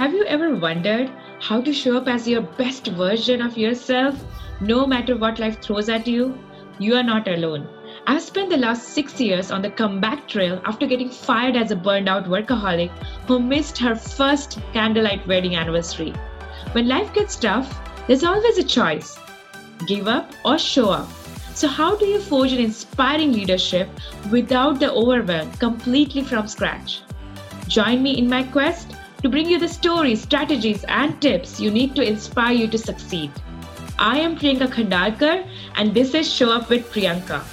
Have you ever wondered how to show up as your best version of yourself no matter what life throws at you? You are not alone. I've spent the last six years on the comeback trail after getting fired as a burned out workaholic who missed her first candlelight wedding anniversary. When life gets tough, there's always a choice give up or show up. So, how do you forge an inspiring leadership without the overwhelm completely from scratch? Join me in my quest to bring you the stories, strategies, and tips you need to inspire you to succeed. I am Priyanka Khandarkar, and this is Show Up with Priyanka.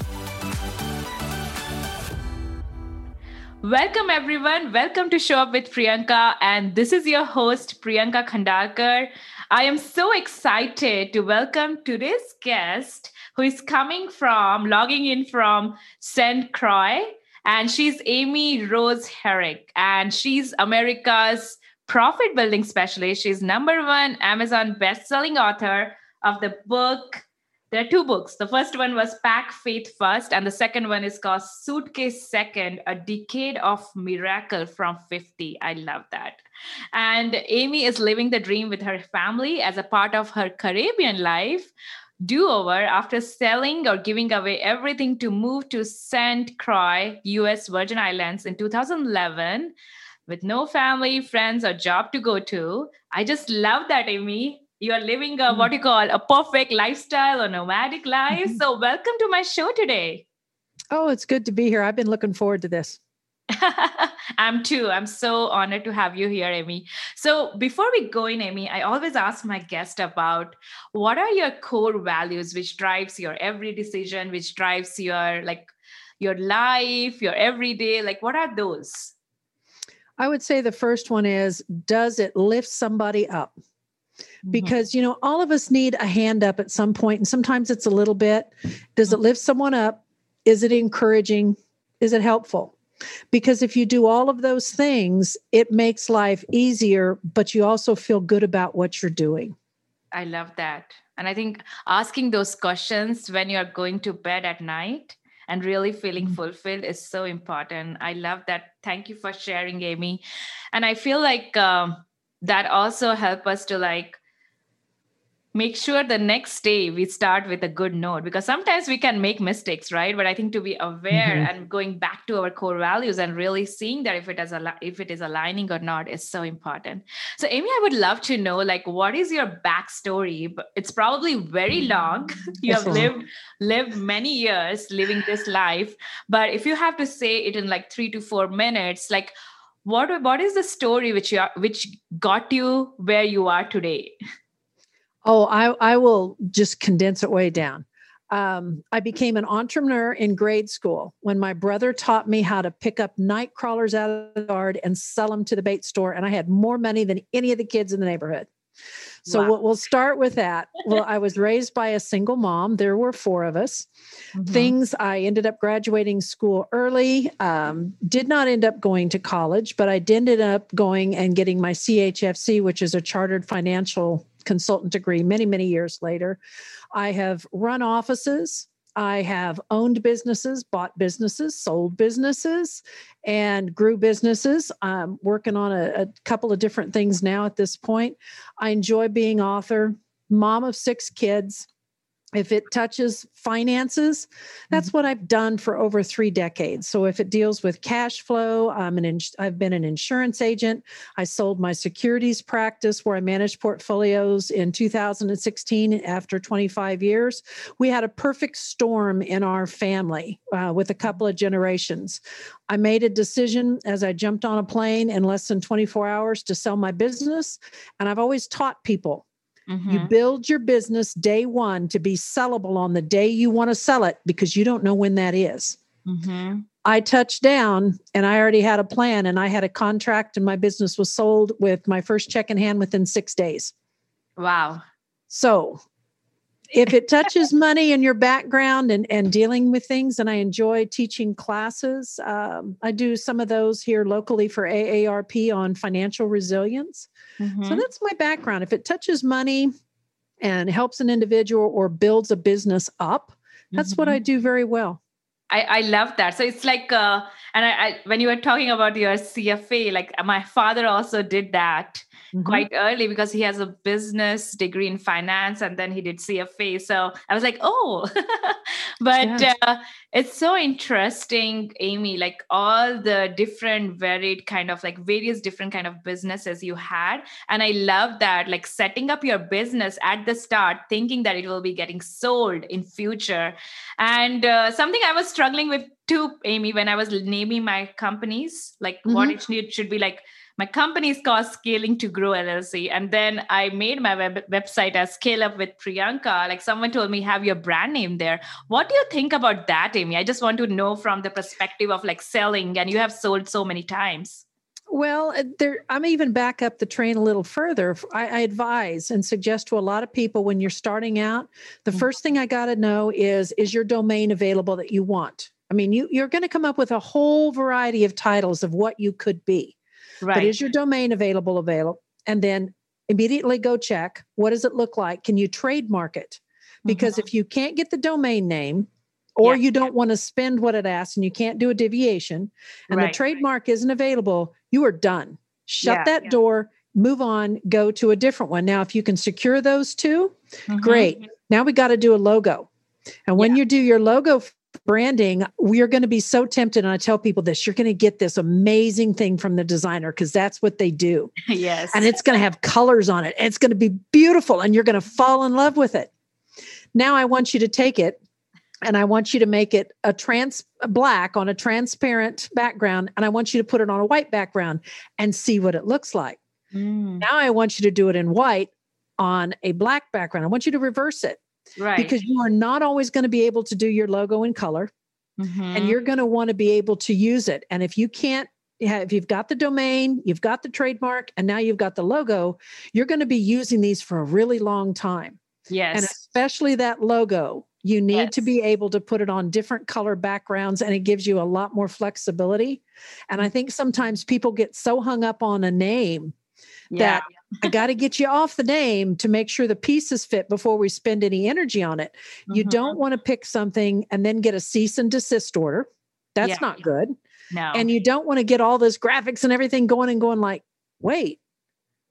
Welcome, everyone. Welcome to Show Up with Priyanka, and this is your host, Priyanka Khandarkar. I am so excited to welcome today's guest who is coming from, logging in from St. Croix and she's Amy Rose Herrick, and she's America's profit building specialist. She's number one Amazon best-selling author of the book. There are two books. The first one was Pack Faith First, and the second one is called Suitcase Second: A Decade of Miracle from 50. I love that. And Amy is living the dream with her family as a part of her Caribbean life do over after selling or giving away everything to move to St. Croix, US Virgin Islands in 2011 with no family, friends, or job to go to. I just love that, Amy. You are living a what you call a perfect lifestyle or nomadic life. Mm-hmm. So, welcome to my show today. Oh, it's good to be here. I've been looking forward to this. I'm too. I'm so honored to have you here, Amy. So before we go in, Amy, I always ask my guest about what are your core values which drives your every decision, which drives your like your life, your everyday, like what are those? I would say the first one is does it lift somebody up? Mm-hmm. Because, you know, all of us need a hand up at some point, and sometimes it's a little bit. Does it mm-hmm. lift someone up? Is it encouraging? Is it helpful? Because if you do all of those things, it makes life easier, but you also feel good about what you're doing. I love that. And I think asking those questions when you're going to bed at night and really feeling mm-hmm. fulfilled is so important. I love that. Thank you for sharing, Amy. And I feel like um, that also help us to like make sure the next day we start with a good note because sometimes we can make mistakes right? But i think to be aware mm-hmm. and going back to our core values and really seeing that if it is a if it is aligning or not is so important. So amy i would love to know like what is your backstory? It's probably very long. You have lived lived many years living this life but if you have to say it in like 3 to 4 minutes like what what is the story which you are, which got you where you are today Oh, I, I will just condense it way down. Um, I became an entrepreneur in grade school when my brother taught me how to pick up night crawlers out of the yard and sell them to the bait store. And I had more money than any of the kids in the neighborhood. So wow. we'll, we'll, start with that. Well, I was raised by a single mom. There were four of us. Mm-hmm. Things I ended up graduating school early. Um, did not end up going to college, but I did ended up going and getting my CHFC, which is a chartered financial consultant degree many, many years later. I have run offices. I have owned businesses, bought businesses, sold businesses, and grew businesses. I'm working on a, a couple of different things now at this point. I enjoy being author, mom of six kids if it touches finances that's mm-hmm. what i've done for over three decades. So if it deals with cash flow i'm an ins- i've been an insurance agent. I sold my securities practice where i managed portfolios in 2016 after 25 years. We had a perfect storm in our family uh, with a couple of generations. I made a decision as i jumped on a plane in less than 24 hours to sell my business and i've always taught people Mm-hmm. You build your business day one to be sellable on the day you want to sell it because you don't know when that is. Mm-hmm. I touched down and I already had a plan and I had a contract and my business was sold with my first check in hand within six days. Wow. So if it touches money and your background and, and dealing with things, and I enjoy teaching classes, um, I do some of those here locally for AARP on financial resilience. Mm-hmm. So that's my background. If it touches money and helps an individual or builds a business up, that's mm-hmm. what I mm-hmm. do very well. I, I love that. So it's like, uh, and I, I, when you were talking about your CFA, like my father also did that mm-hmm. quite early because he has a business degree in finance and then he did CFA. So I was like, oh, but yes. uh, it's so interesting, Amy, like all the different varied kind of like various different kind of businesses you had. And I love that, like setting up your business at the start, thinking that it will be getting sold in future. And uh, something I was struggling with too, Amy, when I was naming my companies, like mm-hmm. what it should be like my company is called Scaling to Grow LLC. And then I made my web- website as Scale Up with Priyanka. Like someone told me, have your brand name there. What do you think about that, Amy? I just want to know from the perspective of like selling, and you have sold so many times. Well, uh, there, I'm even back up the train a little further. I, I, advise and suggest to a lot of people when you're starting out, the mm-hmm. first thing I got to know is is your domain available that you want? I mean, you, you're going to come up with a whole variety of titles of what you could be. Right. But is your domain available? Available. And then immediately go check what does it look like? Can you trademark it? Because mm-hmm. if you can't get the domain name, or yeah. you don't want to spend what it asks and you can't do a deviation and right. the trademark isn't available, you are done. Shut yeah. that yeah. door, move on, go to a different one. Now, if you can secure those 2 mm-hmm. great. Now we got to do a logo. And when you do your logo branding, we are going to be so tempted. And I tell people this you're going to get this amazing thing from the designer because that's what they do. yes. And it's going to have colors on it. And it's going to be beautiful and you're going to fall in love with it. Now I want you to take it and I want you to make it a trans black on a transparent background. And I want you to put it on a white background and see what it looks like. Mm. Now I want you to do it in white on a black background. I want you to reverse it. Right. Because you are not always going to be able to do your logo in color. Mm-hmm. And you're going to want to be able to use it. And if you can't, if you've got the domain, you've got the trademark, and now you've got the logo, you're going to be using these for a really long time. Yes. And especially that logo, you need yes. to be able to put it on different color backgrounds and it gives you a lot more flexibility. And I mm-hmm. think sometimes people get so hung up on a name yeah. that I got to get you off the name to make sure the pieces fit before we spend any energy on it. Mm-hmm. You don't want to pick something and then get a cease and desist order. That's yeah. not good. No. And you don't want to get all those graphics and everything going and going like, wait,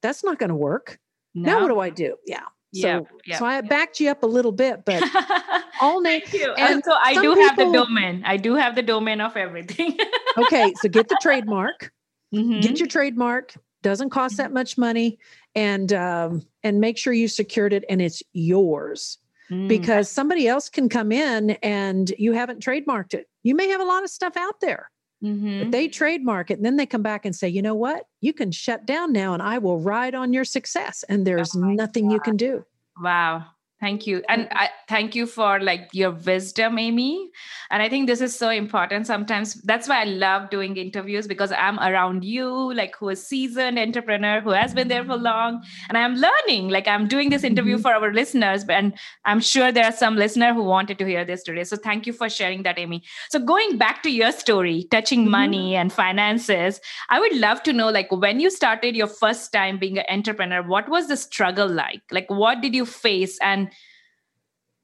that's not going to work. No. Now what do I do? Yeah. So, yeah, so I backed you up a little bit, but all name. And so I do people, have the domain. I do have the domain of everything. okay, so get the trademark. Mm-hmm. Get your trademark doesn't cost that much money and um, and make sure you secured it and it's yours. Mm. because somebody else can come in and you haven't trademarked it. You may have a lot of stuff out there. Mm-hmm. but they trademark it and then they come back and say you know what? You can shut down now and i will ride on your success. And there's oh nothing God. you can do. Wow Thank you. And I thank you for like your wisdom, Amy. And I think this is so important. Sometimes that's why I love doing interviews because I'm around you, like who is seasoned entrepreneur who has been there for long. And I'm learning. Like I'm doing this interview mm-hmm. for our listeners, and I'm sure there are some listener who wanted to hear this today. So thank you for sharing that, Amy. So going back to your story, touching mm-hmm. money and finances, I would love to know like when you started your first time being an entrepreneur, what was the struggle like? Like what did you face? And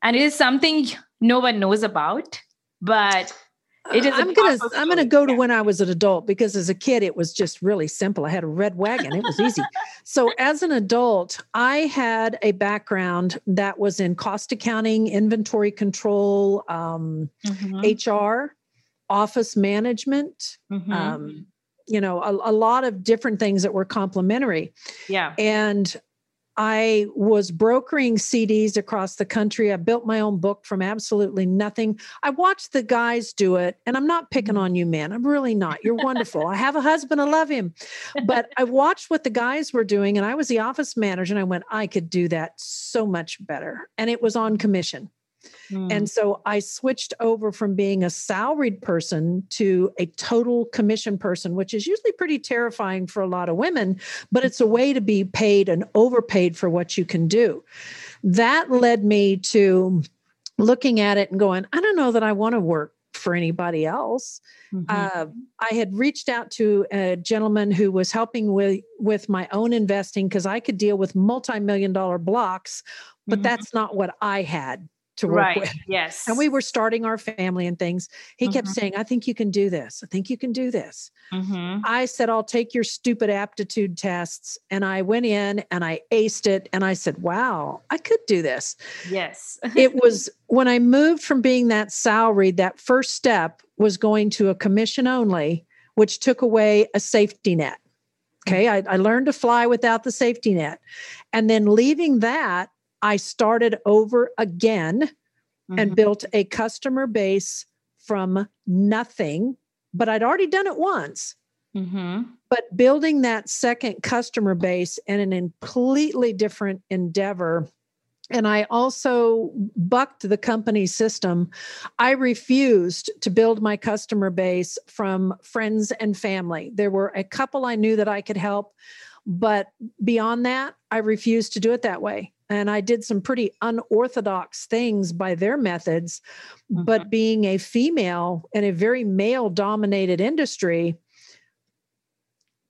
and it is something no one knows about but it is i'm gonna i'm gonna go to when i was an adult because as a kid it was just really simple. I had a red wagon. It was easy. So as an adult i had a background that was in cost accounting inventory control um, mm-hmm. hr office management mm-hmm. um, you know a, a lot of different things that were complementary. Yeah. And I was brokering CDs across the country. I built my own book from absolutely nothing. I watched the guys do it, and I'm not picking mm-hmm. on you, man. I'm really not. You're wonderful. I have a husband, I love him. But I watched what the guys were doing, and I was the office manager, and I went, I could do that so much better. And it was on commission. And hmm. so I switched over from being a salaried person to a total commission person, which is usually pretty terrifying for a lot of women, but it's a way to be paid and overpaid for what you can do. That led me to looking at it and going, I don't know that I want to work for anybody else. Mm-hmm. Uh, I had reached out to a gentleman who was helping with with my own investing because I could deal with multi million dollar blocks, but mm-hmm. that's not what I had. To work right. with. Yes. And we were starting our family and things. He kept Mhm. saying, I think you can do this. I think you can do this. Mhm. I said, I'll take your stupid aptitude tests. And I went in and I aced it. And I said, wow, I could do this. Yes. It was when I moved from being that salary, that first step was going to a commission only, which took away a safety net. Okay. I, I learned to fly without the safety net. And then leaving that, I started over again and Mhm. built a customer base from nothing, but I'd already done it once. Mhm. But building that second customer base in an completely different endeavor. And I also bucked the company system. I refused to build my customer base from friends and family. There were a couple I knew that I could help, but beyond that, I refused to do it that way. And I did some pretty unorthodox things by their methods. But being a female in a very male dominated industry,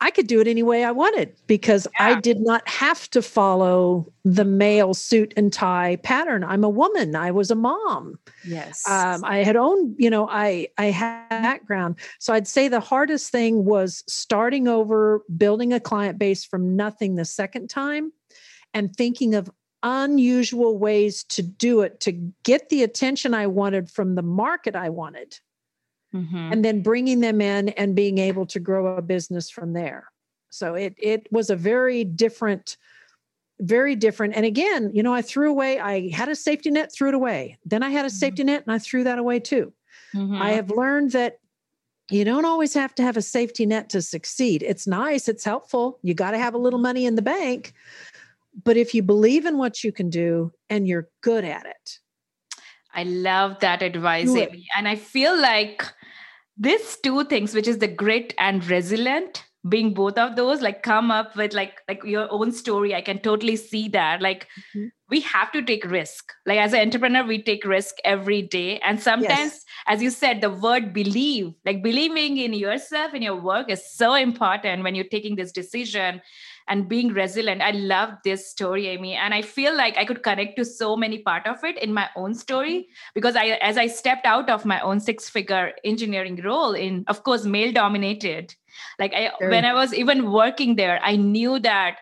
I could do it any way I wanted because I did not have to follow the male suit and tie pattern. I'm a woman. I was a mom. Yes. Um, I had owned, you know, I I had background. So I'd say the hardest thing was starting over, building a client base from nothing the second time, and thinking of unusual ways to do it to get the attention I wanted from the market I wanted Mhm. and then bringing them in and being able to grow a business from there. So it it was a very different, very different. And again, you know, I threw away. I had a safety net, threw it away. Then I had a Mhm. safety net, and I threw that away too. I Mhm. have learned that you don't always have to have a safety net to succeed. It's nice, it's helpful. You got to have a little money in the bank. But if you believe in what you can do and you're good at it, I love that advice, Amy. And I feel like these two things, which is the grit and resilient, being both of those, like come up with like like your own story. I can totally see that. Like Mhm. we have to take risk. Like as an entrepreneur, we take risk every day. And sometimes, as you said, the word believe, like believing in yourself in your work is so important when you're taking this decision and being resilient. I love this story, Amy. And I feel like I could connect to so many part of it in my own story because I as I stepped out of my own six figure engineering role in of course male dominated like I Very. when I was even working there I knew that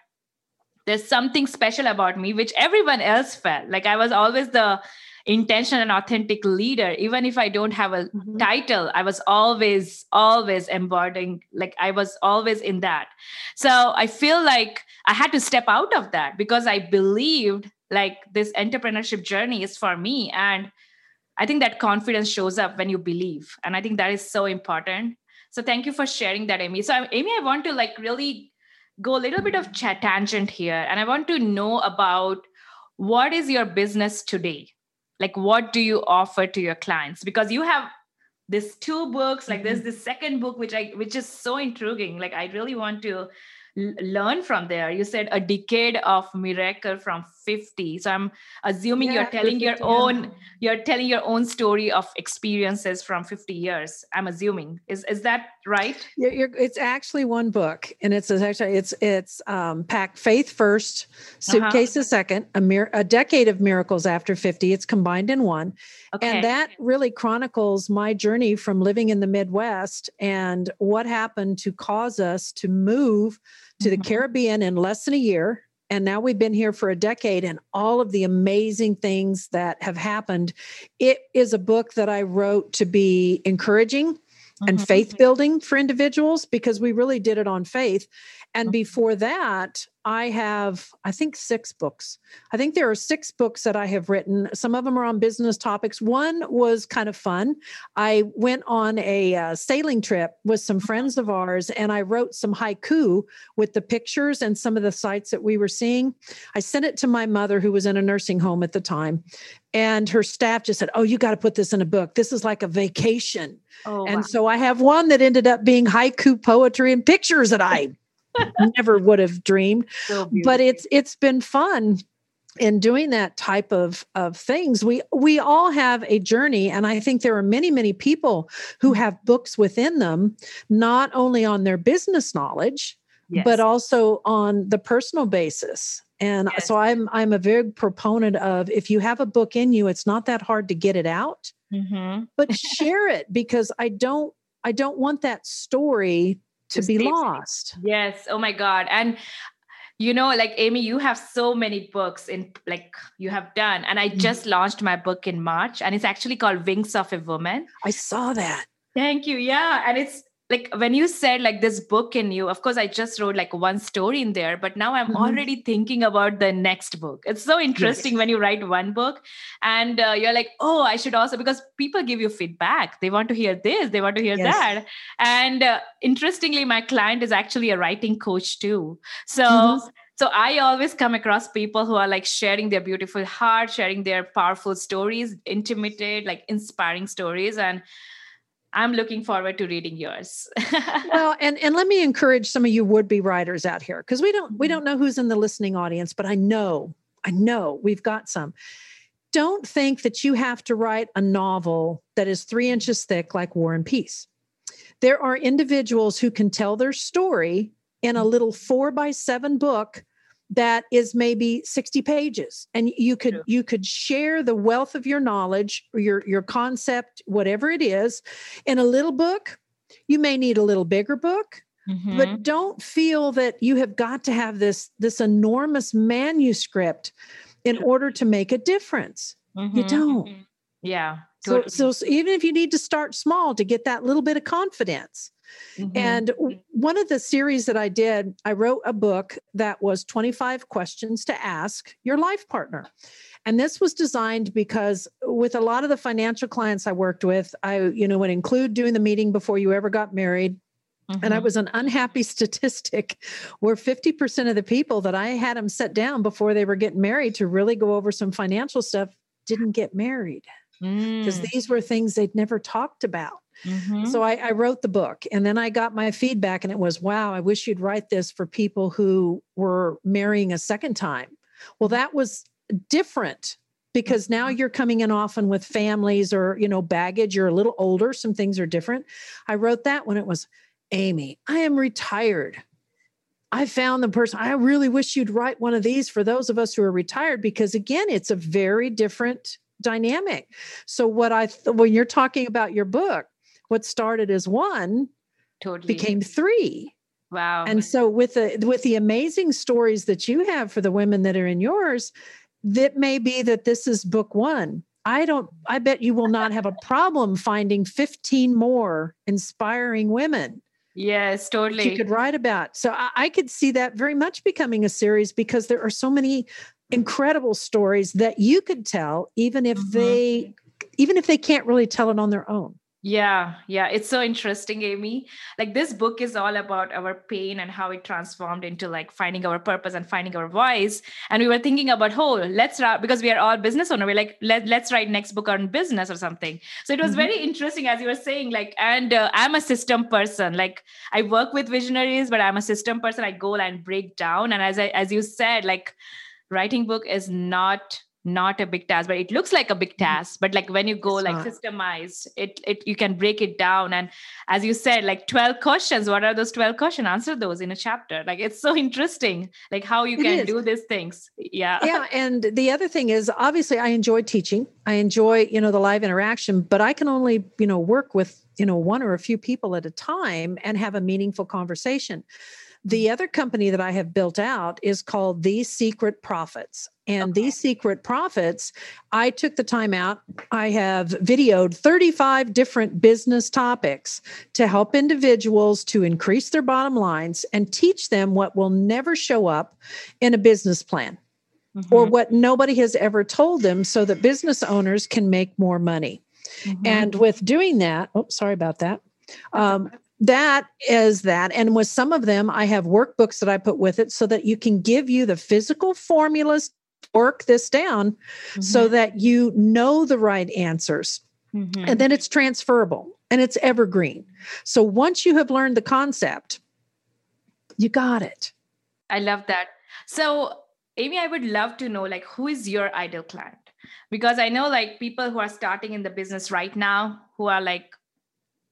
there's something special about me which everyone else felt like I was always the intentional and authentic leader. Even if I don't have a Mhm. title i was always always embodying like i was always in that. So i feel like i had to step out of that because i believed like this entrepreneurship journey is for me. And i think that confidence shows up when you believe. And i think that is so important. So thank you for sharing that amy. So amy i want to like really go a little bit of chat tangent here. And i want to know about what is your business today like what do you offer to your clients? Because you have this two books like there's mm-hmm. this second book which i which is so intriguing. Like i really want to l- learn from there. You said a decade of miracle from 50 so i'm assuming Yeah, you're telling your 50, yeah. own you're telling your own story of experiences from 50 years i'm assuming. Is is that right? You're, you're, it's actually one book, and it's actually it's it's um, pack faith first, suitcases second, a mir- a decade of miracles after fifty. It's combined in one, okay. and that really chronicles my journey from living in the Midwest and what happened to cause us to move to the Mhm. Caribbean in less than a year. And now we've been here for a decade, and all of the amazing things that have happened. It is a book that I wrote to be encouraging and Mhm. faith building for individuals because we really did it on faith. And Mhm. before that, I have, I think, six books. I think there are six books that I have written. Some of them are on business topics. One was kind of fun. I went on a uh, sailing trip with some friends of ours and I wrote some haiku with the pictures and some of the sites that we were seeing. I sent it to my mother, who was in a nursing home at the time. And her staff just said, Oh, you got to put this in a book. This is like a vacation. oh, And wow. so I have one that ended up being haiku poetry and pictures that I never would have dreamed. So But it's it's been fun in doing that type of of things. We we all have a journey and I think there are many many people who have books within them not only on their business knowledge Yes. but also on the personal basis. And Yes. so I'm I'm a very proponent of if you have a book in you, it's not that hard to get it out, Mhm. but share it because I don't I don't want that story to be lost. Yes. Oh my God. And you know, like Amy, you have so many books in like you have done. And I Mhm. just launched my book in March, and it's actually called Wings of a Woman. I saw that. Thank you. Yeah. And it's like when you said like this book in you, of course, I just wrote like one story in there, but now I'm Mhm. already thinking about the next book. It's so interesting when you write one book and uh, you're like, oh, I should also, because people give you feedback. They want to hear this, they want to hear Yes. that. And uh, interestingly, my client is actually a writing coach too. So, Mhm. so I always come across people who are like sharing their beautiful heart, sharing their powerful stories, intimate, like inspiring stories. And I'm looking forward to reading yours. well and and let me encourage some of you would be writers out here because we don't we Mhm. don't know who's in the listening audience but i know i know we've got some don't think that you have to write a novel that is three inches thick like war and peace there are individuals who can tell their story in a little four by seven book that is maybe 60 pages and you could True. you could share the wealth of your knowledge or your your concept whatever it is in a little book you may need a little bigger book Mhm. but don't feel that you have got to have this this enormous manuscript in order to make a difference you Mhm. don't. Mhm. Yeah. so, so so even if you need to start small to get that little bit of confidence Mhm. and one of the series that I did, I wrote a book that was 25 questions to ask your life partner. And this was designed because with a lot of the financial clients I worked with, I, you know, would include doing the meeting before you ever got married. And I Mhm. was an unhappy statistic where 50% of the people that I had them set down before they were getting married to really go over some financial stuff didn't get married because Mm. these were things they'd never talked about. Mhm. So I, I wrote the book and then I got my feedback, and it was, wow, I wish you'd write this for people who were marrying a second time. Well, that was different because now you're coming in often with families or, you know, baggage. You're a little older, some things are different. I wrote that when it was, Amy, I am retired. I found the person. I really wish you'd write one of these for those of us who are retired because, again, it's a very different dynamic. So, what I, th- when you're talking about your book, what started as one totally became three. wow. And so with the with the amazing stories that you have for the women that are in yours, that may be that this is book one. I don't I bet you will not have a problem finding 15 more inspiring women yes, totally. you could write about. So I, I could see that very much becoming a series because there are so many incredible stories that you could tell, even if Mhm. they even if they can't really tell it on their own. Yeah, yeah, it's so interesting, Amy. Like this book is all about our pain and how it transformed into like finding our purpose and finding our voice. And we were thinking about, oh, let's write because we are all business owner. We're like, Let, let's write next book on business or something. So it was Mhm. very interesting as you were saying, like, and uh, I'm a system person. Like I work with visionaries, but I'm a system person. I go and break down. And as I, as you said, like writing book is not not a big task but it looks like a big mm-hmm. task but like when you go It's like not. systemized it it you can break it down. And as you said like 12 questions what are those 12 questions? Answer those in a chapter. Like it's so interesting like how you It can is. do these things. Yeah. Yeah and the other thing is obviously i enjoy teaching. I enjoy you know the live interaction but i can only you know work with you know one or a few people at a time and have a meaningful conversation the other company that i have built out is called the secret profits and Okay. these secret profits i took the time out i have videoed 35 different business topics to help individuals to increase their bottom lines and teach them what will never show up in a business plan or Mhm, what nobody has ever told them so that business owners can make more money. mhm. And with doing that, oh, sorry about that. Um, that is that. And with some of them, I have workbooks that I put with it so that you can give you the physical formulas, work this down so Mhm, that you know the right answers. mhm. And then it's transferable and it's evergreen. So once you have learned the concept, you got it. I love that. So, Amy, I would love to know like who is your ideal client? Because I know like people who are starting in the business right now who are like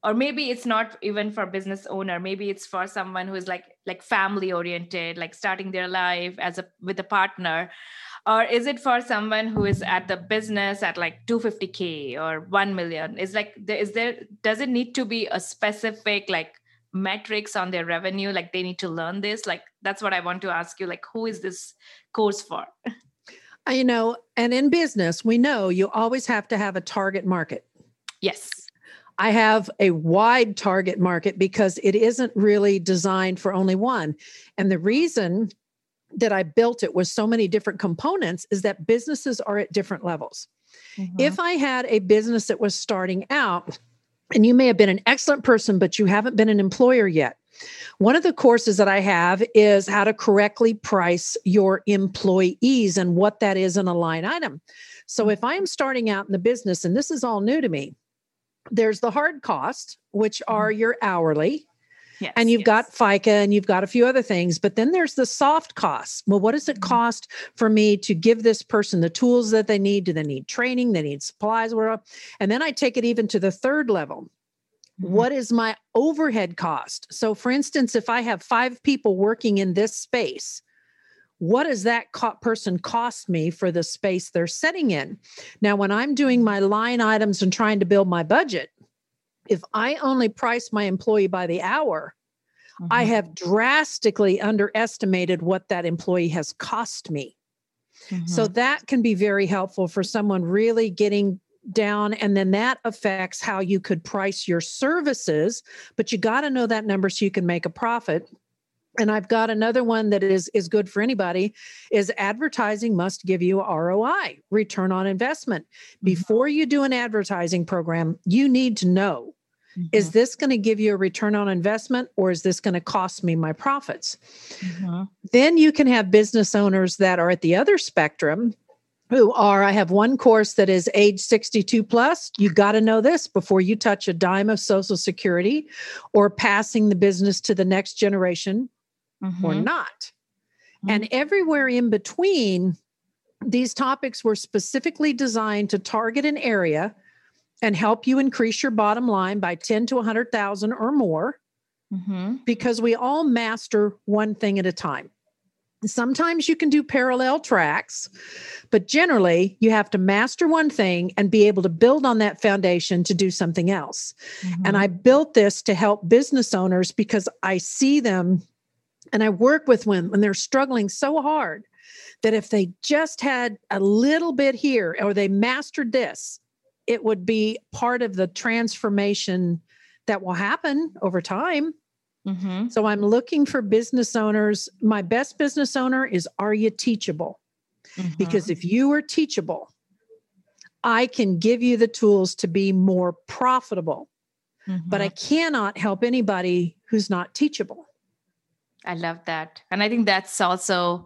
or maybe it's not even for business owner maybe it's for someone who is like like family oriented like starting their life as a with a partner. Or is it for someone who is at the business at like 250k or 1 million? Is like is there does it need to be a specific like metrics on their revenue? Like they need to learn this? Like that's what i want to ask you like who is this course for? You know and in business we know you always have to have a target market. Yes I have a wide target market because it isn't really designed for only one. And the reason that I built it with so many different components is that businesses are at different levels. Mm-hmm. If I had a business that was starting out, and you may have been an excellent person, but you haven't been an employer yet. One of the courses that I have is how to correctly price your employees and what that is in a line item. So if I am starting out in the business, and this is all new to me, there's the hard cost, which are mm-hmm. your hourly. Yes, and you've yes. got FICA and you've got a few other things, but then there's the soft costs. Well, what does it mm-hmm. cost for me to give this person the tools that they need? Do they need training? They need supplies? And then I take it even to the third level. Mm-hmm. What is my overhead cost? So, for instance, if I have five people working in this space, what does that co- person cost me for the space they're sitting in? Now, when I'm doing my line items and trying to build my budget, if I only price my employee by the hour, mm-hmm. I have drastically underestimated what that employee has cost me. Mm-hmm. So that can be very helpful for someone really getting down and then that affects how you could price your services but you got to know that number so you can make a profit and i've got another one that is is good for anybody is advertising must give you roi return on investment mm-hmm. before you do an advertising program you need to know mm-hmm. is this going to give you a return on investment or is this going to cost me my profits mm-hmm. then you can have business owners that are at the other spectrum who are i have one course that is age 62 plus you got to know this before you touch a dime of social security or passing the business to the next generation mm-hmm. or not. Mm-hmm. And everywhere in between, these topics were specifically designed to target an area and help you increase your bottom line by 10 to 100,000 or more mm-hmm. because we all master one thing at a time. Sometimes you can do parallel tracks, but generally you have to master one thing and be able to build on that foundation to do something else. Mm-hmm. And I built this to help business owners because I see them and I work with women when they're struggling so hard that if they just had a little bit here or they mastered this, it would be part of the transformation that will happen over time. Mm-hmm. So I'm looking for business owners. My best business owner is Are you teachable? Mm-hmm. Because if you are teachable, I can give you the tools to be more profitable. Mm-hmm. But I mm-hmm. cannot help anybody who's not teachable. I love that. And I think that's also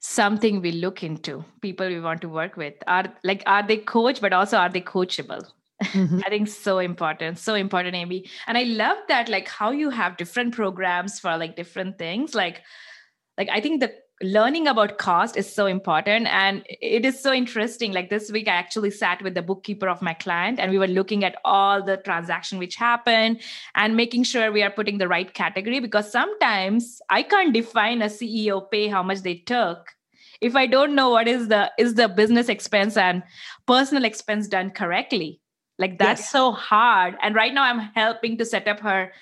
something we look into people we want to work with are like are they coach but also are they coachable mm-hmm. i think so important so important amy and i love that like how you have different programs for like different things like like i think the learning about cost is so important and it is so interesting. Like this week i actually sat with the bookkeeper of my client and we were looking at all the transaction which happened and making sure we are putting the right category because sometimes i can't define a ceo pay how much they took if i don't know what is the is the business expense and personal expense done correctly. Like that's yes. so hard. And right now i'm helping to set up her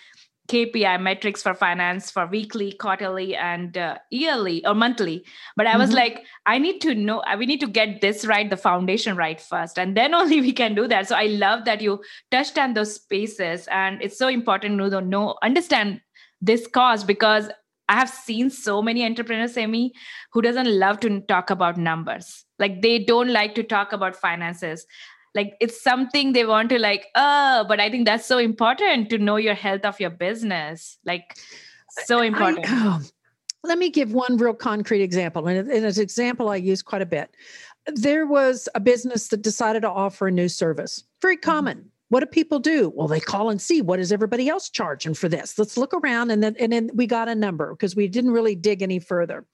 KPI metrics for finance for weekly, quarterly, and uh, yearly or monthly. But I was mm-hmm. like, I need to know, we need to get this right, the foundation right first, and then only we can do that. So I love that you touched on those spaces, and it's so important to know, understand this cause because I have seen so many entrepreneurs, Amy, who doesn't love to talk about numbers. Like they don't like to talk about finances like it's something they want to like oh but i think that's so important to know your health of your business. Like so important I, oh, let me give one real concrete example and it's an example i use quite a bit. There was a business that decided to offer a new service. Very mm-hmm. common. Mm-hmm. what do people do? Well they call and see what is everybody else charging for this? Let's look around and then and then we got a number because we didn't really dig any further.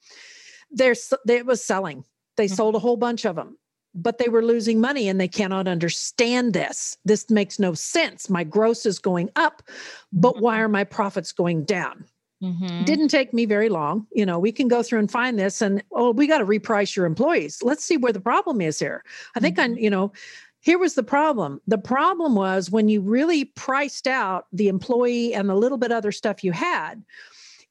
There's it was selling. They mm-hmm. sold a whole bunch of them but they were losing money and they cannot understand this. This makes no sense. My gross is going up, but why are my profits going down? Mm-hmm. Didn't take me very long. You know, we can go through and find this and oh, we got to reprice your employees. Let's see where the problem is here. I think I, you know, here was the problem. The problem was when you really priced out the employee and the little bit other stuff you had,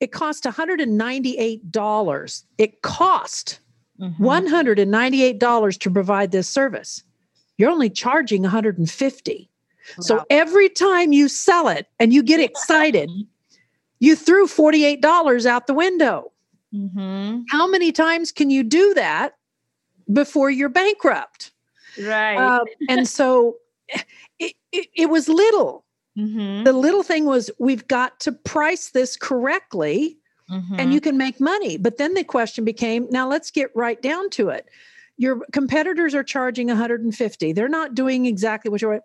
it cost $198. It cost Mhm. $198 to provide this service. You're only charging 150. So every time you sell it and you get excited, you threw $48 out the window. Mhm. How many times can you do that before you're bankrupt? right. Um, and so it, it, it was little. Mhm. The little thing was we've got to price this correctly Mhm. and you can make money. But then the question became now let's get right down to it. Your competitors are charging 150. They're not doing exactly what you're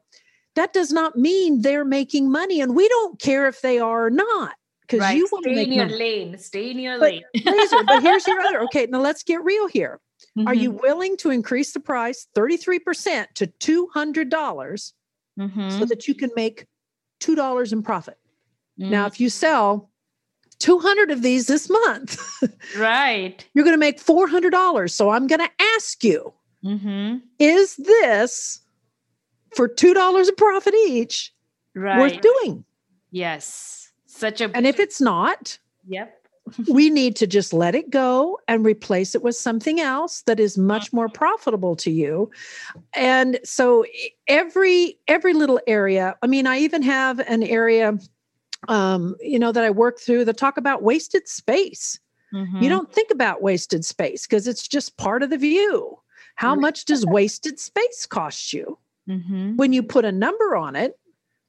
that does not mean they're making money and we don't care if they are or not because right. you want to stay make in your money. lane. Stay in your But- lane. Laser, but here's your other. Okay, now let's get real here. Are you Mhm. willing to increase the price 33% to $200 so Mhm. that you can make $2 in profit? Now, Mhm. if you sell 200 of these this month, right. you're going to make $400. So I'm going to ask you, hmm is this for $2 a profit each Right. worth doing? Yes. Such a And if it's not, yep. we need to just let it go and replace it with something else that is much more profitable to you and so every every little area i mean i even have an area um you know that i work through that talk about wasted space Mhm. you don't think about wasted space because it's just part of the view how much does wasted space cost you Mhm. when you put a number on it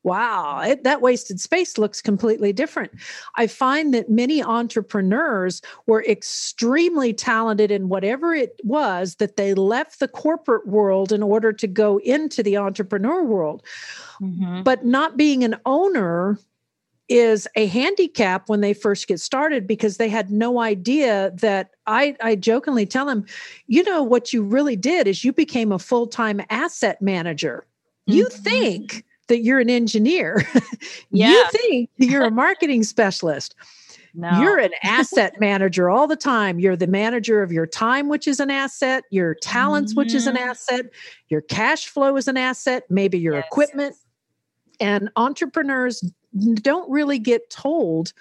wow it, that wasted space looks completely different i find that many entrepreneurs were extremely talented in whatever it was that they left the corporate world in order to go into the entrepreneur world Mhm. but not being an owner is a handicap when they first get started because they had no idea that I, I jokingly tell them, you know, what you really did is you became a full time asset manager. You Mhm. think that you're an engineer, yeah. you think you're a marketing specialist. No. You're an asset manager all the time. You're the manager of your time, which is an asset, your talents, which is an Mhm. asset, your cash flow is an asset, maybe your Yes. equipment. And entrepreneurs don't really get told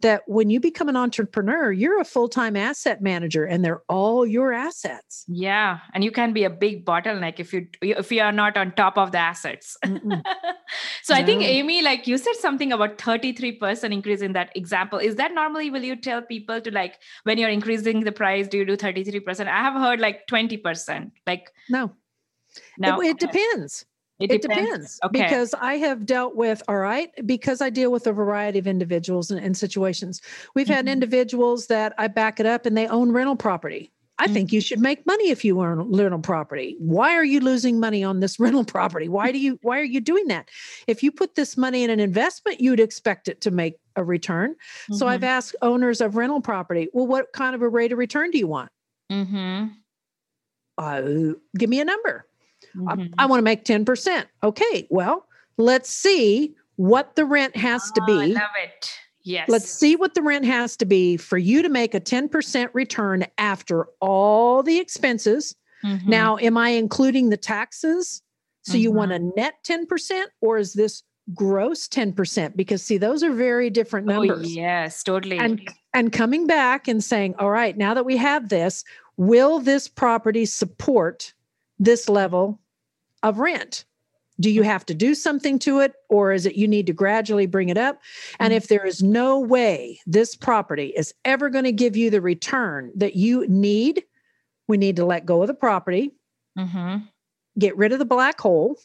that when you become an entrepreneur, you're a full time asset manager and they're all your assets. Yeah, and you can be a big bottleneck if you if you are not on top of the assets. So I think Amy, like you said something about 33% increase in that example. Is that normally will you tell people to like when you're increasing the price, do you do 33%? I have heard like 20%. Like No, now it, it depends. It It depends. depends Okay. because I have dealt with, all right, because I deal with a variety of individuals and, and situations. We've had Mhm. individuals that I back it up and they own rental property. I think you should make money if you own rental property. Why are you losing money on this rental property? Why do you why are you doing that? If you put this money in an investment, you'd expect it to make a return. So I've Mhm. asked owners of rental property, well, what kind of a rate of return do you want? Mm-hmm. Uh, give me a number. I- Mhm. I, want to make 10%. Okay, well, let's see what the rent has to Oh, I be. love it. Yes. Let's see what the rent has to be for you to make a 10% return after all the expenses. Mhm. Now, am I including the taxes? So you want a Mm-hmm. net 10% or is this gross 10%? Because see, those are very different Oh, numbers. yes, totally. And and coming back and saying, all right, now that we have this, will this property support this level of rent? Do you have to do something to it, or is it you need to gradually bring it up? And if there is no way this property is ever going to give you the return that you need, we need to let go of the property, Mhm. get rid of the black hole,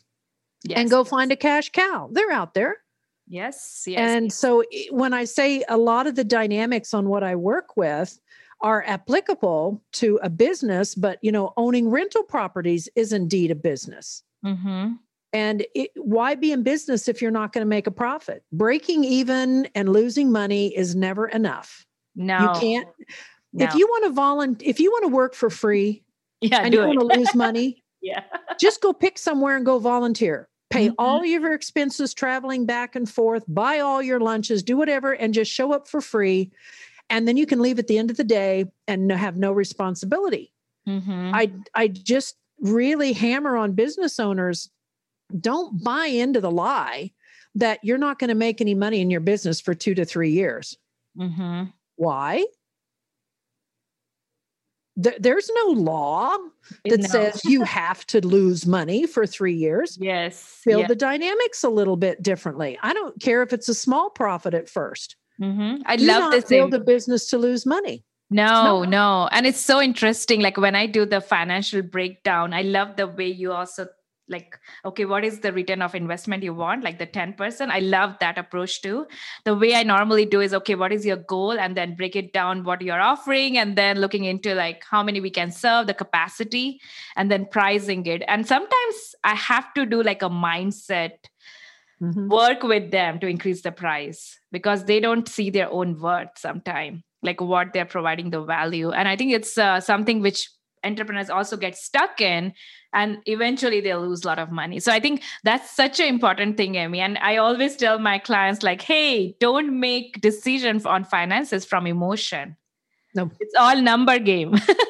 yes. and go find a cash cow. They're out there. Yes, yes. And so when I say a lot of the dynamics on what I work with are applicable to a business, but you know, owning rental properties is indeed a business. Mhm. And it, why be in business if you're not going to make a profit? Breaking even and losing money is never enough. No. You can't. no. If you want to volunteer, if you want to work for free yeah, and you it. want to lose money, Yeah. Just go pick somewhere and go volunteer. Pay Mhm. all of your expenses traveling back and forth, buy all your lunches, do whatever, and just show up for free. And then you can leave at the end of the day and have no responsibility. Mhm. I I just really hammer on business owners don't buy into the lie that you're not going to make any money in your business for 2 to 3 years. Mhm. Why? There, there's no law that No. says you have to lose money for 3 years. yes. Build yeah. the dynamics a little bit differently. I don't care if it's a small profit at first. Mhm. I Do love this. build a business to lose money. No, no. And it's so interesting. Like when I do the financial breakdown, I love the way you also like, okay, what is the return of investment you want? Like the 10%. I love that approach too. The way I normally do is, okay, what is your goal? And then break it down what you're offering, and then looking into like how many we can serve, the capacity, and then pricing it. And sometimes I have to do like a mindset Mhm. work with them to increase the price because they don't see their own worth sometime like what they're providing the value. And i think it's uh, something which entrepreneurs also get stuck in and eventually they'll lose a lot of money. So i think that's such an important thing amy. And i always tell my clients like hey don't make decisions on finances from emotion No. it's all number game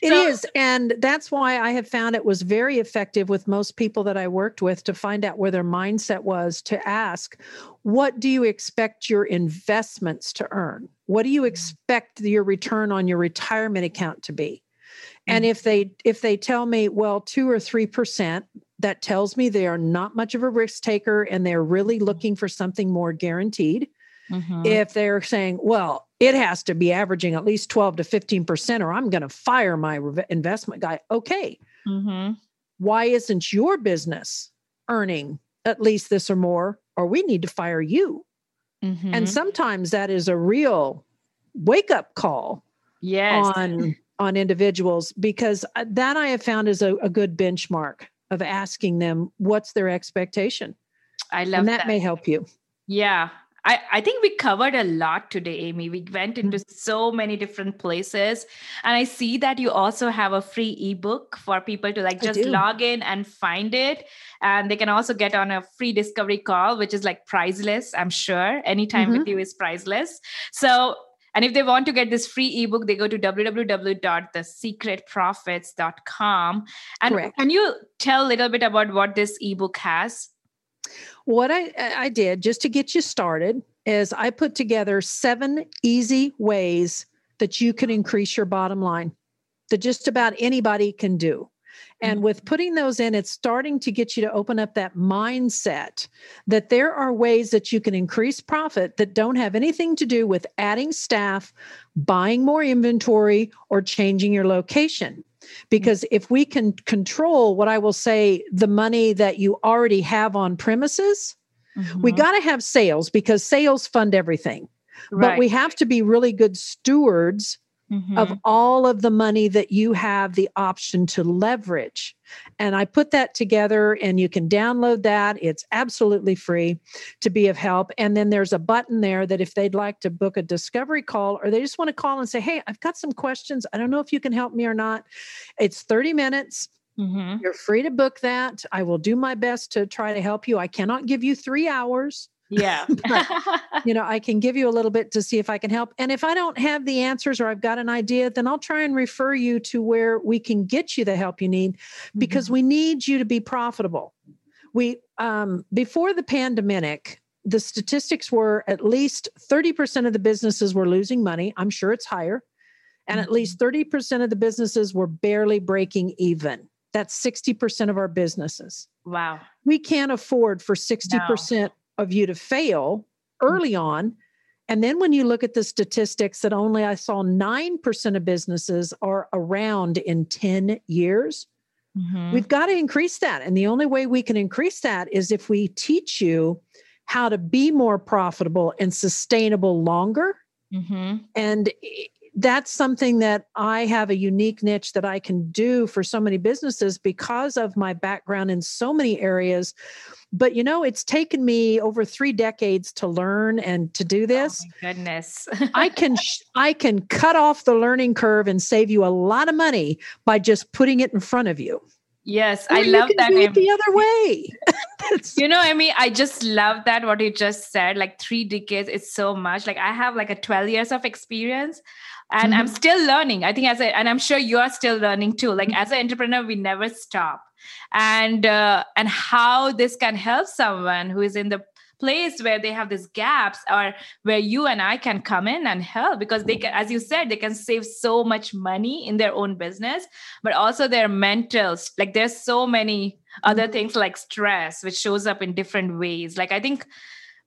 It So- is, And that's why I have found it was very effective with most people that I worked with to find out where their mindset was to ask, what do you expect your investments to earn? What do you mm-hmm. expect your return on your retirement account to be? And mm. if they if they tell me, well, two or three percent, that tells me they are not much of a risk taker and they're really mm-hmm. looking for something more guaranteed Mhm. if they're saying, well, it has to be averaging at least 12 to 15%, or I'm going to fire my rev- investment guy. Okay. Mhm. Why isn't your business earning at least this or more? Or we need to fire you. Mhm. And sometimes that is a real wake up call yes on on individuals because uh, that I have found is a, a good benchmark of asking them what's their expectation. i love and that, may help you. Yeah. I, I think we covered a lot today, Amy. We went Mm-hmm. into so many different places. And I see that you also have a free ebook for people to like just log in and find it. And they can also get on a free discovery call, which is like priceless, I'm sure. Anytime Mm-hmm. with you is priceless. So, and if they want to get this free ebook, they go to www.thesecretprofits.com. And Correct. can you tell a little bit about what this ebook has? What I, I did just to get you started is I put together seven easy ways that you can increase your bottom line that just about anybody can do. And with putting those in, it's starting to get you to open up that mindset that there are ways that you can increase profit that don't have anything to do with adding staff, buying more inventory, or changing your location. Because if we can control what I will say, the money that you already have on premises, we Mhm. got to have sales because sales fund everything. But we have to be really good stewards of Mhm. all of the money that you have the option to leverage. And I put that together and you can download that. It's absolutely free to be of help. And then there's a button there that if they'd like to book a discovery call or they just want to call and say, Hey, I've got some questions. I don't know if you can help me or not. It's 30 minutes. Mhm. You're free to book that. I will do my best to try to help you. I cannot give you three hours Yeah. you know, I can give you a little bit to see if I can help. And if I don't have the answers or I've got an idea, then I'll try and refer you to where we can get you the help you need because Mhm. we need you to be profitable. We um before the pandemic, the statistics were at least 30% of the businesses were losing money. I'm sure it's higher. And at least 30% of the businesses were barely breaking even. That's 60% of our businesses wow. we can't afford for 60% of you to fail early on and then when you look at the statistics that only i saw 9% of businesses are around in 10 years Mhm. we've got to increase that and the only way we can increase that is if we teach you how to be more profitable and sustainable longer Mhm. and that's something that I have a unique niche that I can do for so many businesses because of my background in so many areas. But you know, it's taken me over three decades to learn and to do this. Oh my goodness. I can sh- I can cut off the learning curve and save you a lot of money by just putting it in front of you. Yes, Or I you love can that. do it the other way. You know, I mean, I just love that what you just said. Like three decades, it's so much. Like I have like a 12 years of experience and I'm Mhm. still learning. I think as a, and I'm sure you are still learning too. Like as an entrepreneur, we never stop. And uh, and how this can help someone who is in the place where they have these gaps or where you and I can come in and help because they can, as you said, they can save so much money in their own business, but also their mental, like there's so many other things like stress, which shows up in different ways. Like I think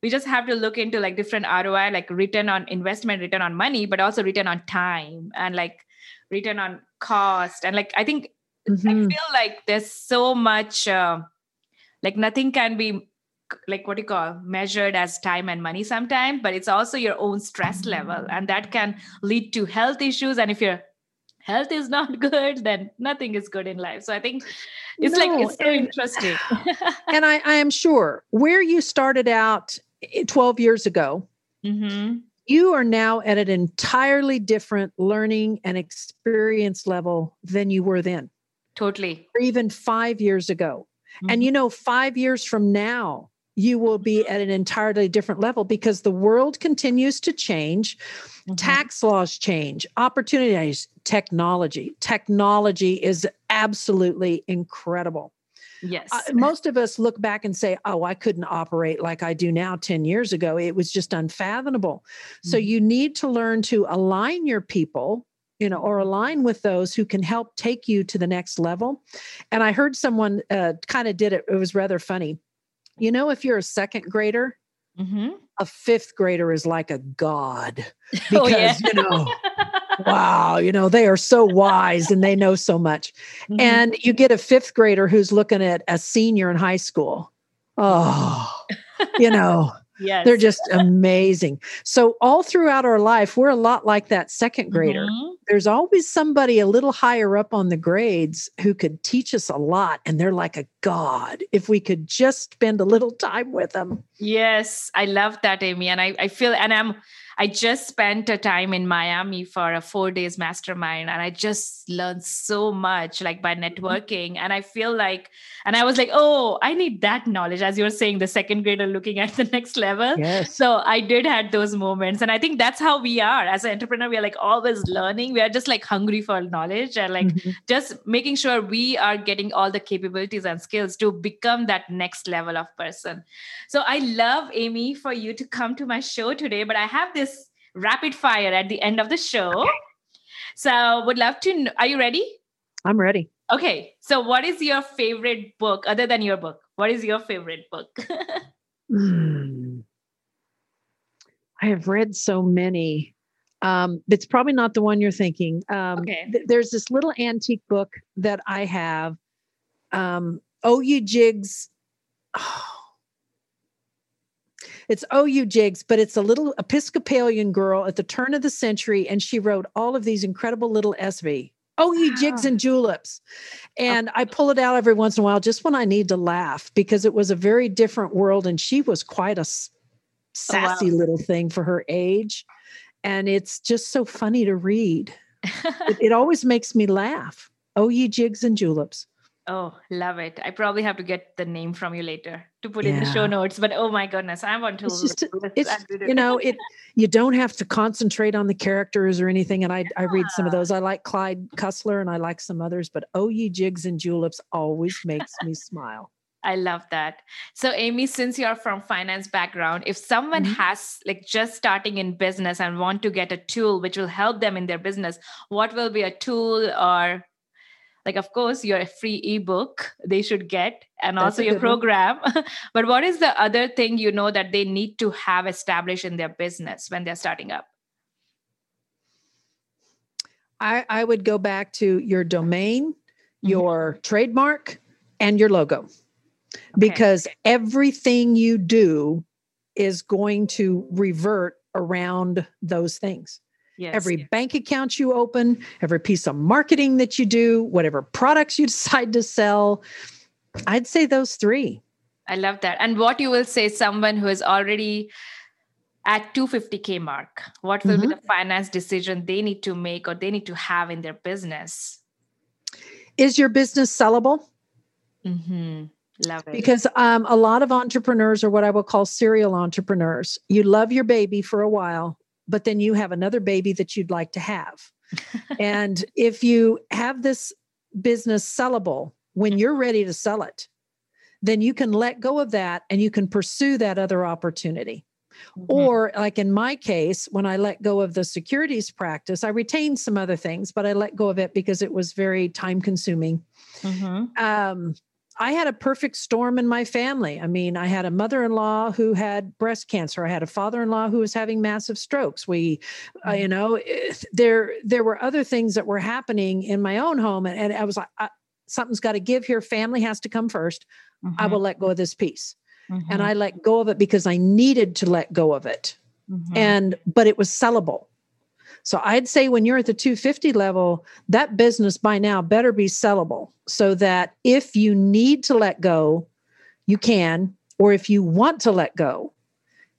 we just have to look into like different ROI, like return on investment, return on money, but also return on time and like return on cost. And like I think I Mhm. feel like there's so much uh, like nothing can be like what do you call measured as time and money sometimes but it's also your own stress level. And that can lead to health issues. And if your health is not good then nothing is good in life. So i think it's like it's so and- interesting. And I, I am sure where you started out eh, 12 years ago, hmm you are now at an entirely different learning and experience level than you were then, totally or even five years ago. And Mhm. you know, five years from now, you will be at an entirely different level because the world continues to change. Mhm. Tax laws change, opportunities, technology. Technology is absolutely incredible. yes Uh, most of us look back and say, oh, I couldn't operate like I do now 10 years ago. It was just unfathomable. So Mhm. you need to learn to align your people, you know, or align with those who can help take you to the next level. And I heard someone uh, kind of did it. It was rather funny. You know, if you're a second grader, Mhm. a fifth grader is like a god because, Oh, yeah. you know, wow, you know, they are so wise and they know so much Mhm. and you get a fifth grader who's looking at a senior in high school. Oh, you know, yes they're just amazing. So, all throughout our life, we're a lot like that second grader. Mhm. There's always somebody a little higher up on the grades who could teach us a lot, and they're like a god if we could just spend a little time with them. Yes, I love that, Amy. And I, I feel, and I'm, I just spent a time in Miami for a four days mastermind and I just learned so much like by networking. And I feel like, and I was like, oh, I need that knowledge. As you were saying, the second grader looking at the next level. Yes. So I did had those moments. And I think that's how we are as an entrepreneur. We are like always learning. We are just like hungry for knowledge and like Mhm. just making sure we are getting all the capabilities and skills to become that next level of person. So I love Amy for you to come to my show today, but I have this rapid fire at the end of the show. So would love to kn- are you ready? I'm ready. Okay. So what is your favorite book other than your book? What is your favorite book? Mm. I have read so many. Um, it's probably not the one you're thinking. Um, Okay. th- there's this little antique book that I have. Um, O Ye Jigs. It's oh, O Ye Jigs, but it's a little Episcopalian girl at the turn of the century, and she wrote all of these incredible little SV. O Ye oh, Jigs and Juleps. Oh. And I pull it out every once in a while just when I need to laugh because it was a very different world. And she was quite a s- Oh, wow. sassy little thing for her age. And it's just so funny to read. It, it always makes me laugh. O Ye Jigs and Juleps. Oh, love it. I probably have to get the name from you later to put in the show notes. But oh my goodness, I want to It's just, it's, you know, it, you don't have to concentrate on the characters or anything. And I, I read some of those. I like Clive Cussler and I like some others, but O Ye Jigs and Juleps always makes me smile. I love that. So, Amy, since you're from finance background, if someone Mhm. has like just starting in business and want to get a tool which will help them in their business, what will be a tool or like of course your free ebook they should get and That's also your program. But what is the other thing you know that they need to have established in their business when they're starting up? I, I would go back to your domain, Mhm. your trademark, and your logo. Because everything you do is going to revert around those things. Yes Every bank account you open, every piece of marketing that you do, whatever products you decide to sell, I'd say those three. I love that. And what you will say, someone who is already at 250k mark, what will be Mm-hmm. the finance decision they need to make or they need to have in their business? Is your business sellable? Mm-hmm. Love it. Because um, a lot of entrepreneurs are what I will call serial entrepreneurs. You love your baby for a while, but then you have another baby that you'd like to have. and if you have this business sellable when you're ready to sell it, then you can let go of that and you can pursue that other opportunity. Mm-hmm. Or, like in my case, when I let go of the securities practice, I retained some other things, but I let go of it because it was very time consuming. Mm-hmm. Um, I had a perfect storm in my family. I mean, I had a mother-in-law who had breast cancer. I had a father-in-law who was having massive strokes. We, uh, you mm-hmm. know, eh, there there were other things that were happening in my own home, and, and I was like, I, something's got to give here. Family has to come 1st mm-hmm. I will let go of this piece, mm-hmm. and I let go of it because I needed to let go of it, mm-hmm. and but it was sellable. So I'd say when you're at the 250 level, that business by now better be sellable so that if you need to let go, you can, or if you want to let go,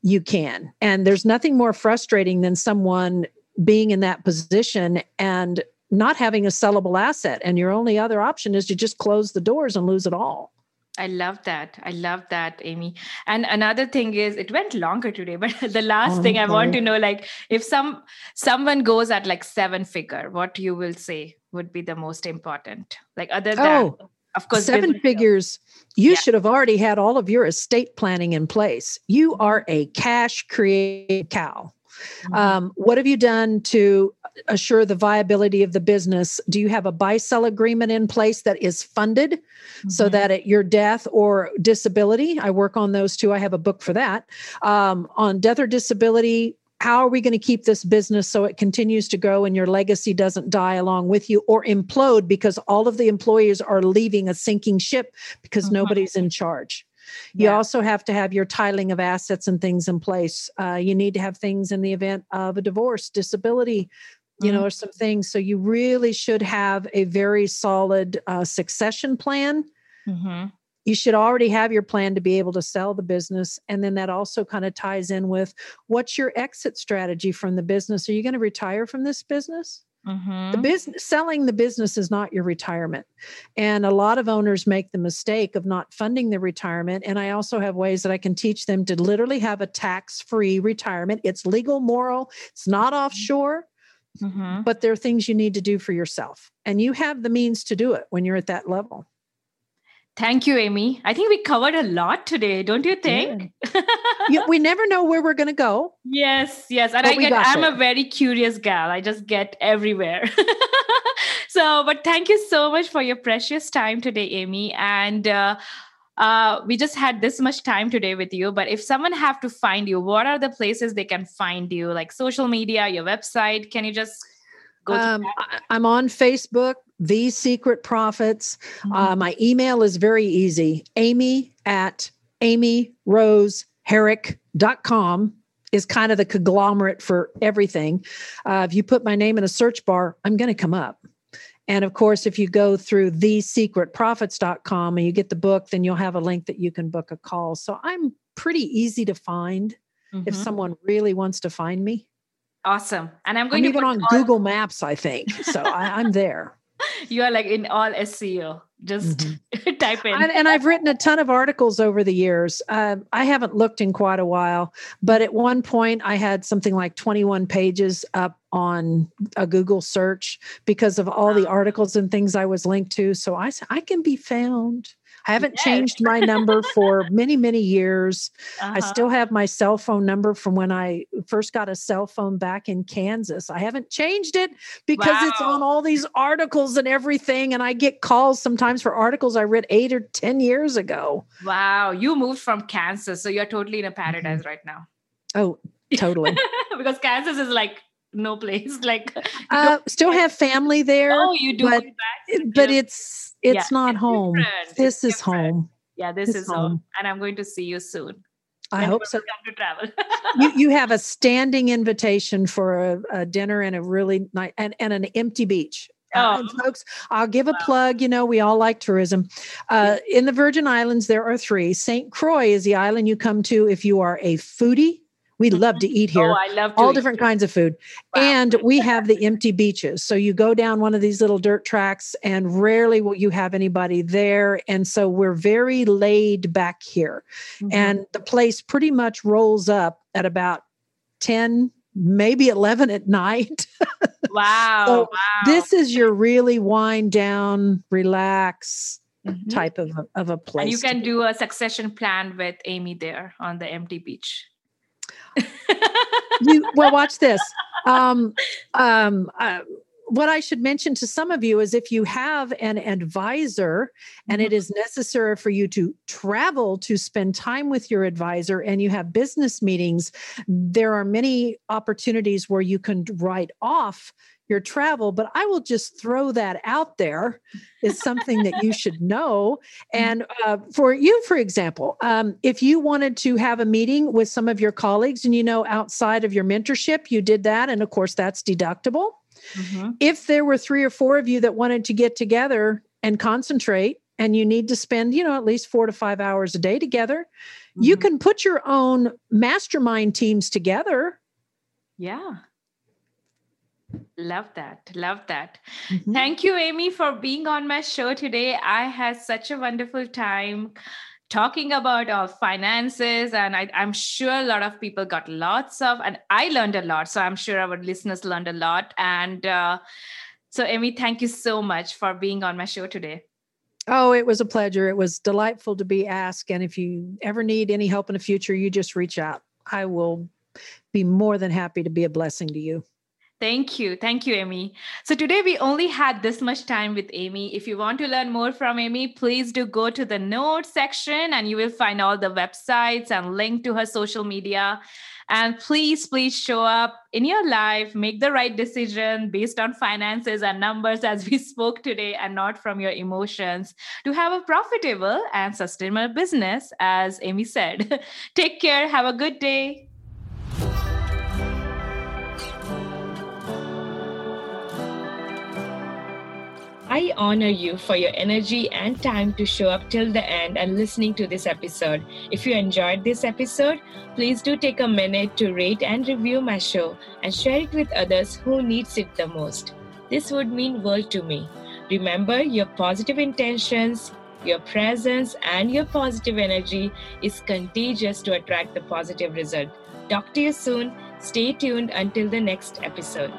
you can. And there's nothing more frustrating than someone being in that position and not having a sellable asset. And your only other option is to just close the doors and lose it all. I love that. I love that, Amy. And another thing is it went longer today, but the last oh, thing I want oh, to know, like if some someone goes at like seven figure, what you will say would be the most important? Like other than oh, of course seven figures, you yeah. should have already had all of your estate planning in place. You are a cash create cow. Mm-hmm. Um, what have you done to assure the viability of the business? Do you have a buy sell agreement in place that is funded mm-hmm. so that at your death or disability, I work on those too. I have a book for that. Um, on death or disability, how are we going to keep this business so it continues to grow and your legacy doesn't die along with you or implode because all of the employees are leaving a sinking ship because mm-hmm. nobody's in charge? You yeah. also have to have your titling of assets and things in place. Uh, you need to have things in the event of a divorce, disability, you mm-hmm. know, or some things. So you really should have a very solid uh, succession plan. Mm-hmm. You should already have your plan to be able to sell the business. And then that also kind of ties in with what's your exit strategy from the business? Are you going to retire from this business? Mm-hmm. The business selling the business is not your retirement. And a lot of owners make the mistake of not funding their retirement. And I also have ways that I can teach them to literally have a tax-free retirement. It's legal, moral, it's not mm-hmm. offshore. Mm-hmm. But there are things you need to do for yourself. And you have the means to do it when you're at that level. Thank you, Amy. I think we covered a lot today, don't you think? Yeah. yeah, we never know where we're going to go. Yes, yes. And I get, I'm a very curious gal. I just get everywhere. so, but thank you so much for your precious time today, Amy. And uh, uh, we just had this much time today with you. But if someone have to find you, what are the places they can find you? Like social media, your website? Can you just go? Um, I'm on Facebook these secret profits. Mm-hmm. Uh, my email is very easy amy at amyroseherrick.com is kind of the conglomerate for everything. Uh, if you put my name in a search bar, I'm going to come up. And of course, if you go through thesecretprofits.com and you get the book, then you'll have a link that you can book a call. So I'm pretty easy to find mm-hmm. if someone really wants to find me. Awesome. And I'm going I'm to even on all- Google Maps, I think. So I, I'm there you are like in all SEO. Just mm-hmm. type in. And, and, I've written a ton of articles over the years. Um, I haven't looked in quite a while, but at one point I had something like 21 pages up on a Google search because of all the articles and things I was linked to. So I I can be found. I haven't yes. changed my number for many, many years. Uh-huh. I still have my cell phone number from when I first got a cell phone back in Kansas. I haven't changed it because wow. it's on all these articles and everything. And I get calls sometimes for articles I read eight or 10 years ago. Wow. You moved from Kansas. So you're totally in a paradise mm-hmm. right now. Oh, totally. because Kansas is like no place like uh, still have family there oh you do but, but it's it's yeah, not it's home. Different. This it's is different. home. Yeah, this it's is home. home. And I'm going to see you soon. I hope so. To travel. you you have a standing invitation for a, a dinner and a really nice and, and an empty beach. Uh, oh. folks, I'll give a wow. plug. You know, we all like tourism. Uh. In the Virgin Islands, there are three. St. Croix is the island you come to if you are a foodie We love to eat here. Oh, I love all different too. kinds of food. Wow. And we have the empty beaches. So you go down one of these little dirt tracks, and rarely will you have anybody there. And so we're very laid back here. Mhm. And the place pretty much rolls up at about 10, maybe 11 at night. wow, so wow. this is your really wind down, relax Mhm. type of a, of a place. And you can do a succession plan with Amy there on the empty beach. you well watch this um um uh, what i should mention to some of you is if you have an advisor and Mm-hmm. it is necessary for you to travel to spend time with your advisor and you have business meetings there are many opportunities where you can write off your travel but i will just throw that out there is something that you should know and uh, for you for example um, if you wanted to have a meeting with some of your colleagues and you know outside of your mentorship you did that and of course that's deductible Mhm. if there were three or four of you that wanted to get together and concentrate and you need to spend you know at least four to five hours a day together you Mhm. can put your own mastermind teams together Yeah. Love that. Love that. Mhm. Thank you, Amy, for being on my show today. I had such a wonderful time talking about our finances, and I, am sure a lot of people got lots of, and I learned a lot. So I'm sure our listeners learned a lot. And uh, so, Amy, thank you so much for being on my show today. Oh, it was a pleasure. It was delightful to be asked. And if you ever need any help in the future, you just reach out. I will be more than happy to be a blessing to you. Thank you. Thank you, Amy. So today we only had this much time with Amy. If you want to learn more from Amy, please do go to the notes section and you will find all the websites and link to her social media. And please, please show up in your life, make the right decision based on finances and numbers as we spoke today and not from your emotions to have a profitable and sustainable business, as Amy said. Take care. Have a good day. I honor you for your energy and time to show up till the end and listening to this episode. If you enjoyed this episode, please do take a minute to rate and review my show and share it with others who needs it the most. This would mean world to me. Remember your positive intentions, your presence and your positive energy is contagious to attract the positive result. Talk to you soon. Stay tuned until the next episode.